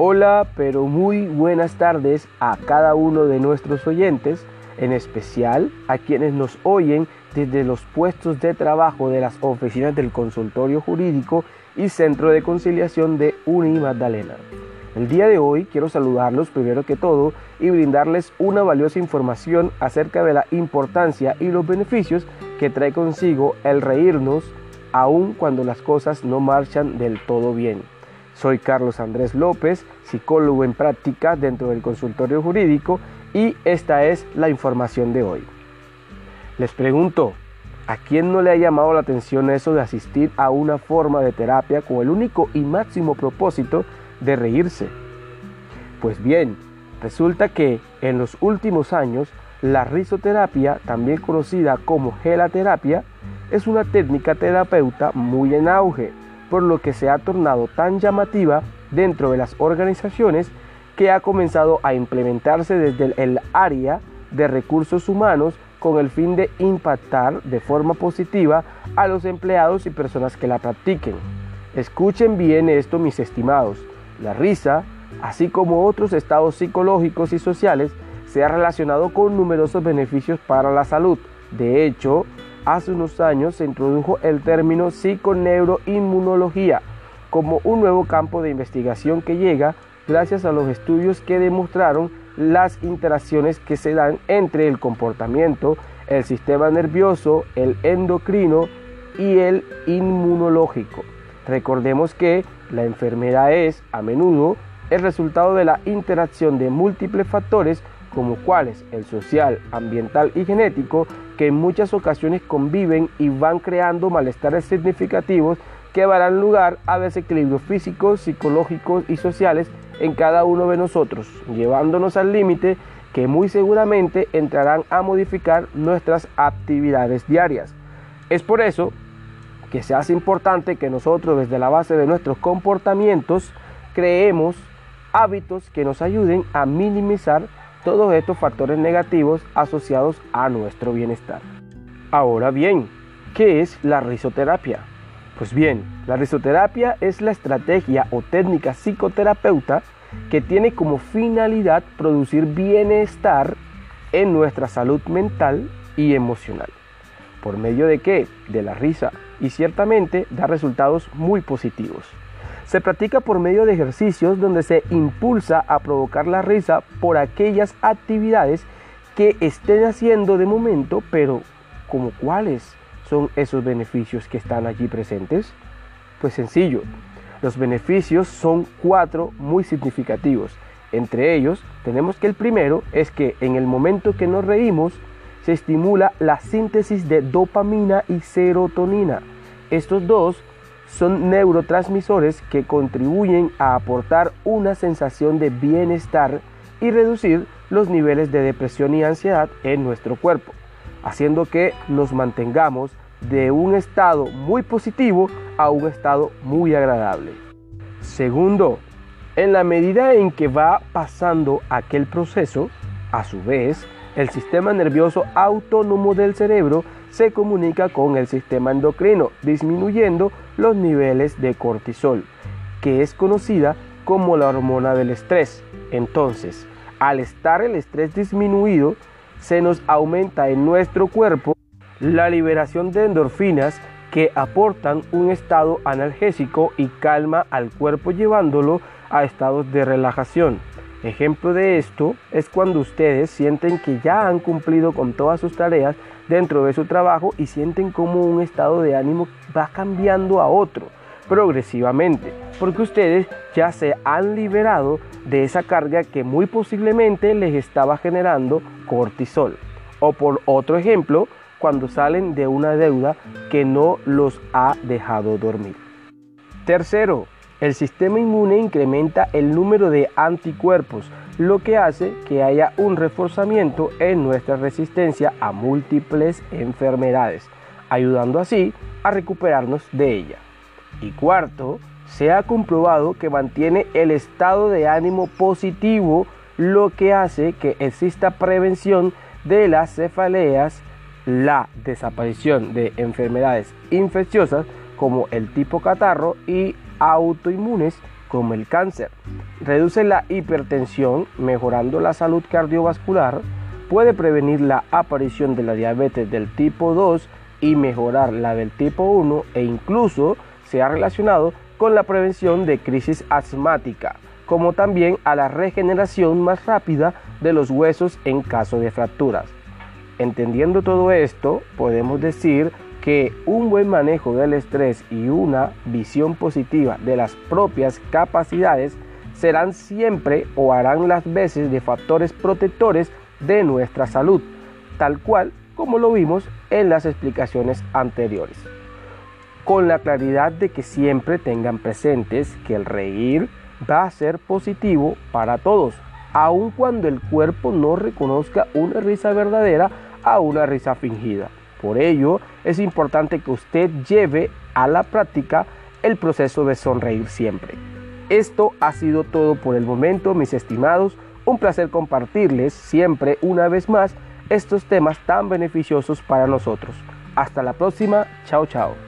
Hola, pero muy buenas tardes a cada uno de nuestros oyentes, en especial a quienes nos oyen desde los puestos de trabajo de las oficinas del consultorio jurídico y centro de conciliación de Uni Magdalena. El día de hoy quiero saludarlos primero que todo y brindarles una valiosa información acerca de la importancia y los beneficios que trae consigo el reírnos aun cuando las cosas no marchan del todo bien. Soy Carlos Andrés López, psicólogo en práctica dentro del consultorio jurídico y esta es la información de hoy. Les pregunto, ¿a quién no le ha llamado la atención eso de asistir a una forma de terapia con el único y máximo propósito de reírse? Pues bien, resulta que en los últimos años la risoterapia, también conocida como gelaterapia, es una técnica terapeuta muy en auge por lo que se ha tornado tan llamativa dentro de las organizaciones que ha comenzado a implementarse desde el área de recursos humanos con el fin de impactar de forma positiva a los empleados y personas que la practiquen. Escuchen bien esto mis estimados. La risa, así como otros estados psicológicos y sociales, se ha relacionado con numerosos beneficios para la salud. De hecho, hace unos años se introdujo el término psiconeuroinmunología como un nuevo campo de investigación que llega gracias a los estudios que demostraron las interacciones que se dan entre el comportamiento, el sistema nervioso, el endocrino y el inmunológico. Recordemos que la enfermedad es a menudo el resultado de la interacción de múltiples factores como cuáles el social, ambiental y genético, que en muchas ocasiones conviven y van creando malestares significativos que darán lugar a desequilibrios físicos, psicológicos y sociales en cada uno de nosotros, llevándonos al límite que muy seguramente entrarán a modificar nuestras actividades diarias. Es por eso que se hace importante que nosotros desde la base de nuestros comportamientos creemos hábitos que nos ayuden a minimizar todos estos factores negativos asociados a nuestro bienestar. Ahora bien, ¿qué es la risoterapia? Pues bien, la risoterapia es la estrategia o técnica psicoterapeuta que tiene como finalidad producir bienestar en nuestra salud mental y emocional. ¿Por medio de qué? De la risa. Y ciertamente da resultados muy positivos. Se practica por medio de ejercicios donde se impulsa a provocar la risa por aquellas actividades que estén haciendo de momento, pero como cuáles son esos beneficios que están allí presentes? Pues sencillo, los beneficios son cuatro muy significativos. Entre ellos tenemos que el primero es que en el momento que nos reímos se estimula la síntesis de dopamina y serotonina. Estos dos son neurotransmisores que contribuyen a aportar una sensación de bienestar y reducir los niveles de depresión y ansiedad en nuestro cuerpo, haciendo que nos mantengamos de un estado muy positivo a un estado muy agradable. Segundo, en la medida en que va pasando aquel proceso, a su vez, el sistema nervioso autónomo del cerebro se comunica con el sistema endocrino, disminuyendo los niveles de cortisol, que es conocida como la hormona del estrés. Entonces, al estar el estrés disminuido, se nos aumenta en nuestro cuerpo la liberación de endorfinas que aportan un estado analgésico y calma al cuerpo llevándolo a estados de relajación. Ejemplo de esto es cuando ustedes sienten que ya han cumplido con todas sus tareas dentro de su trabajo y sienten como un estado de ánimo va cambiando a otro progresivamente, porque ustedes ya se han liberado de esa carga que muy posiblemente les estaba generando cortisol. O por otro ejemplo, cuando salen de una deuda que no los ha dejado dormir. Tercero, el sistema inmune incrementa el número de anticuerpos, lo que hace que haya un reforzamiento en nuestra resistencia a múltiples enfermedades, ayudando así a recuperarnos de ella. Y cuarto, se ha comprobado que mantiene el estado de ánimo positivo, lo que hace que exista prevención de las cefaleas, la desaparición de enfermedades infecciosas como el tipo catarro y autoinmunes como el cáncer. Reduce la hipertensión, mejorando la salud cardiovascular, puede prevenir la aparición de la diabetes del tipo 2 y mejorar la del tipo 1 e incluso se ha relacionado con la prevención de crisis asmática, como también a la regeneración más rápida de los huesos en caso de fracturas. Entendiendo todo esto, podemos decir que un buen manejo del estrés y una visión positiva de las propias capacidades serán siempre o harán las veces de factores protectores de nuestra salud, tal cual como lo vimos en las explicaciones anteriores. Con la claridad de que siempre tengan presentes que el reír va a ser positivo para todos, aun cuando el cuerpo no reconozca una risa verdadera a una risa fingida. Por ello, es importante que usted lleve a la práctica el proceso de sonreír siempre. Esto ha sido todo por el momento, mis estimados. Un placer compartirles siempre una vez más estos temas tan beneficiosos para nosotros. Hasta la próxima. Chao, chao.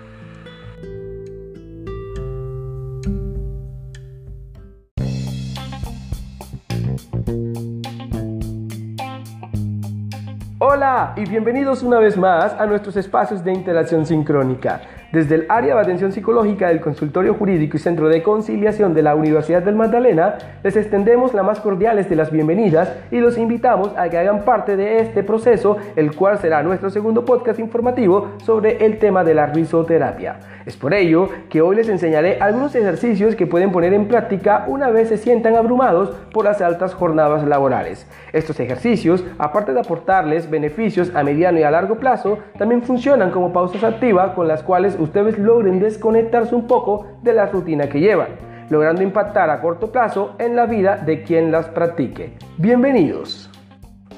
Hola y bienvenidos una vez más a nuestros espacios de interacción sincrónica. Desde el área de atención psicológica del Consultorio Jurídico y Centro de Conciliación de la Universidad del Magdalena, les extendemos las más cordiales de las bienvenidas y los invitamos a que hagan parte de este proceso, el cual será nuestro segundo podcast informativo sobre el tema de la risoterapia. Es por ello que hoy les enseñaré algunos ejercicios que pueden poner en práctica una vez se sientan abrumados por las altas jornadas laborales. Estos ejercicios, aparte de aportarles beneficios a mediano y a largo plazo, también funcionan como pausas activas con las cuales ustedes logren desconectarse un poco de la rutina que llevan, logrando impactar a corto plazo en la vida de quien las practique. Bienvenidos.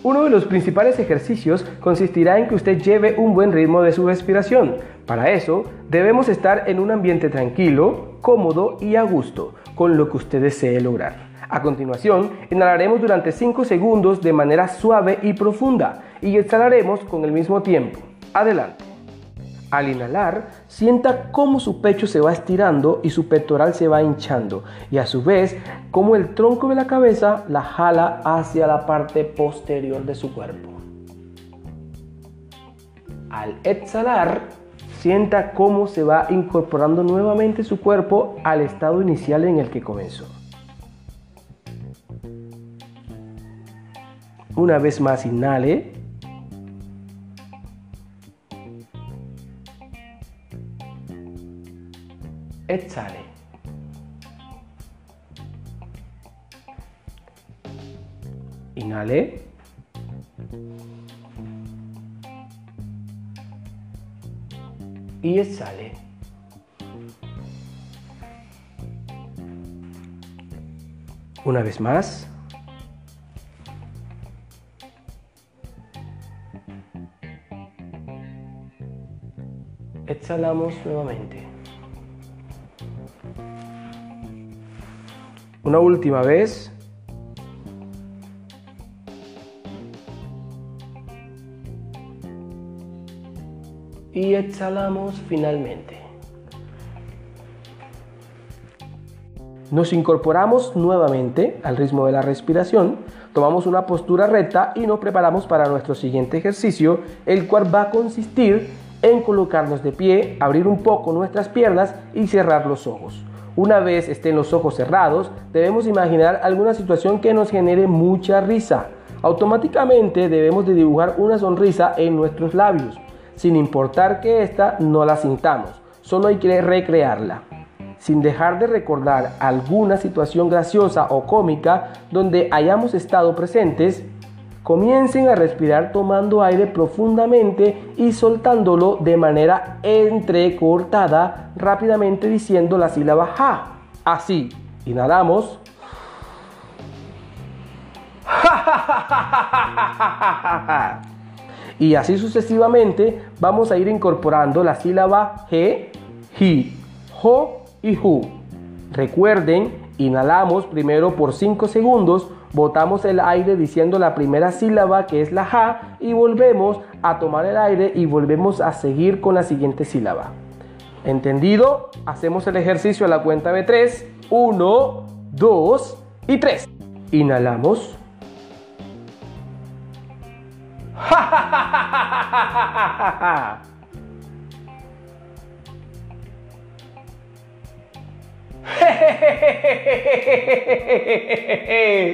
Uno de los principales ejercicios consistirá en que usted lleve un buen ritmo de su respiración. Para eso, debemos estar en un ambiente tranquilo, cómodo y a gusto, con lo que usted desee lograr. A continuación, inhalaremos durante 5 segundos de manera suave y profunda y exhalaremos con el mismo tiempo. Adelante. Al inhalar, sienta cómo su pecho se va estirando y su pectoral se va hinchando y a su vez cómo el tronco de la cabeza la jala hacia la parte posterior de su cuerpo. Al exhalar, sienta cómo se va incorporando nuevamente su cuerpo al estado inicial en el que comenzó. Una vez más inhale exhale. Inhale. Y exhale. Una vez más. Exhalamos nuevamente. Una última vez. Y exhalamos finalmente. Nos incorporamos nuevamente al ritmo de la respiración, tomamos una postura recta y nos preparamos para nuestro siguiente ejercicio, el cual va a consistir en colocarnos de pie, abrir un poco nuestras piernas y cerrar los ojos. Una vez estén los ojos cerrados, debemos imaginar alguna situación que nos genere mucha risa. Automáticamente debemos de dibujar una sonrisa en nuestros labios, sin importar que ésta no la sintamos, solo hay que recrearla. Sin dejar de recordar alguna situación graciosa o cómica donde hayamos estado presentes, Comiencen a respirar tomando aire profundamente y soltándolo de manera entrecortada, rápidamente diciendo la sílaba ja. Así, inhalamos. Y así sucesivamente vamos a ir incorporando la sílaba G, Ji, Jo y Ju. Recuerden, inhalamos primero por 5 segundos Botamos el aire diciendo la primera sílaba que es la ja y volvemos a tomar el aire y volvemos a seguir con la siguiente sílaba. ¿Entendido? Hacemos el ejercicio a la cuenta de 3. Uno, dos y tres. Inhalamos.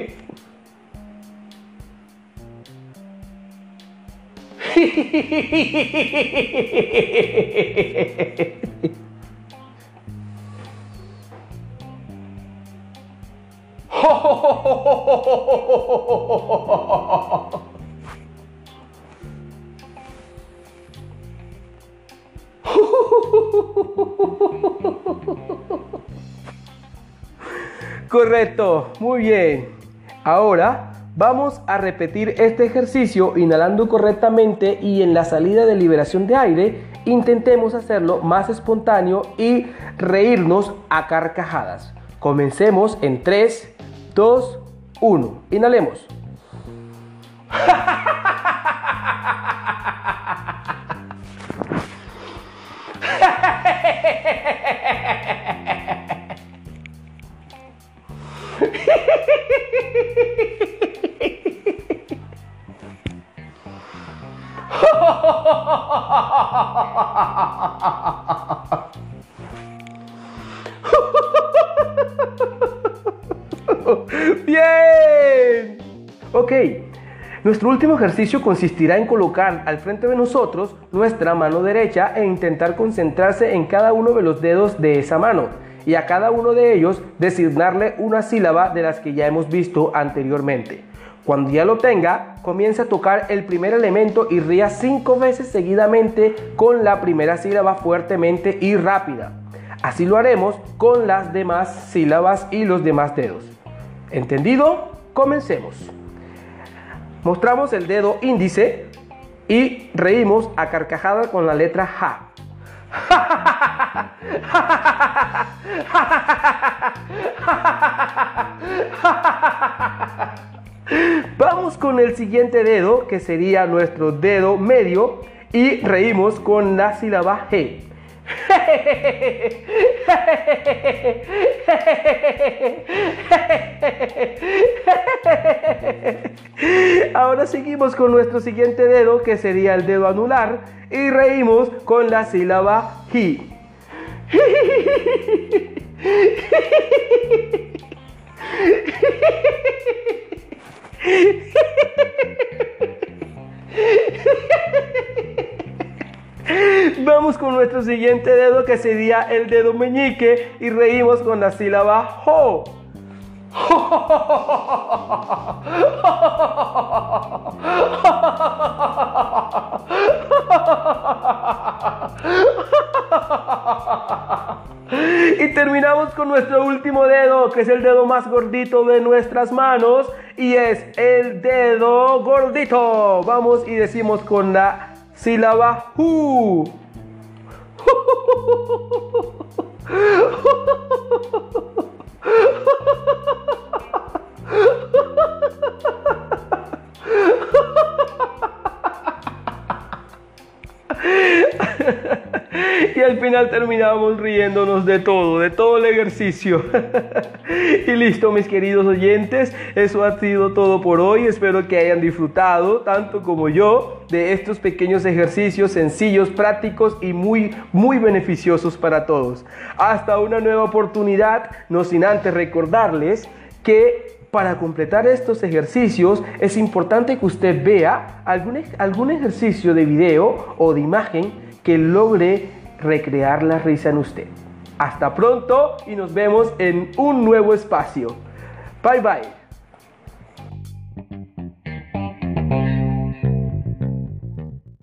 Correcto, muy bien. Ahora vamos a repetir este ejercicio inhalando correctamente y en la salida de liberación de aire intentemos hacerlo más espontáneo y reírnos a carcajadas. Comencemos en 3, 2, 1. Inhalemos. Bien. Ok. Nuestro último ejercicio consistirá en colocar al frente de nosotros nuestra mano derecha e intentar concentrarse en cada uno de los dedos de esa mano y a cada uno de ellos designarle una sílaba de las que ya hemos visto anteriormente. Cuando ya lo tenga, comience a tocar el primer elemento y ría cinco veces seguidamente con la primera sílaba fuertemente y rápida. Así lo haremos con las demás sílabas y los demás dedos. ¿Entendido? Comencemos. Mostramos el dedo índice y reímos a carcajada con la letra J. Vamos con el siguiente dedo, que sería nuestro dedo medio, y reímos con la sílaba G. Ahora seguimos con nuestro siguiente dedo, que sería el dedo anular, y reímos con la sílaba hi. Vamos con nuestro siguiente dedo que sería el dedo meñique y reímos con la sílaba ho. con nuestro último dedo, que es el dedo más gordito de nuestras manos, y es el dedo gordito. Vamos y decimos con la sílaba. al final terminamos riéndonos de todo, de todo el ejercicio. y listo, mis queridos oyentes, eso ha sido todo por hoy. Espero que hayan disfrutado, tanto como yo, de estos pequeños ejercicios sencillos, prácticos y muy, muy beneficiosos para todos. Hasta una nueva oportunidad, no sin antes recordarles que para completar estos ejercicios es importante que usted vea algún, algún ejercicio de video o de imagen que logre recrear la risa en usted. Hasta pronto y nos vemos en un nuevo espacio. Bye bye.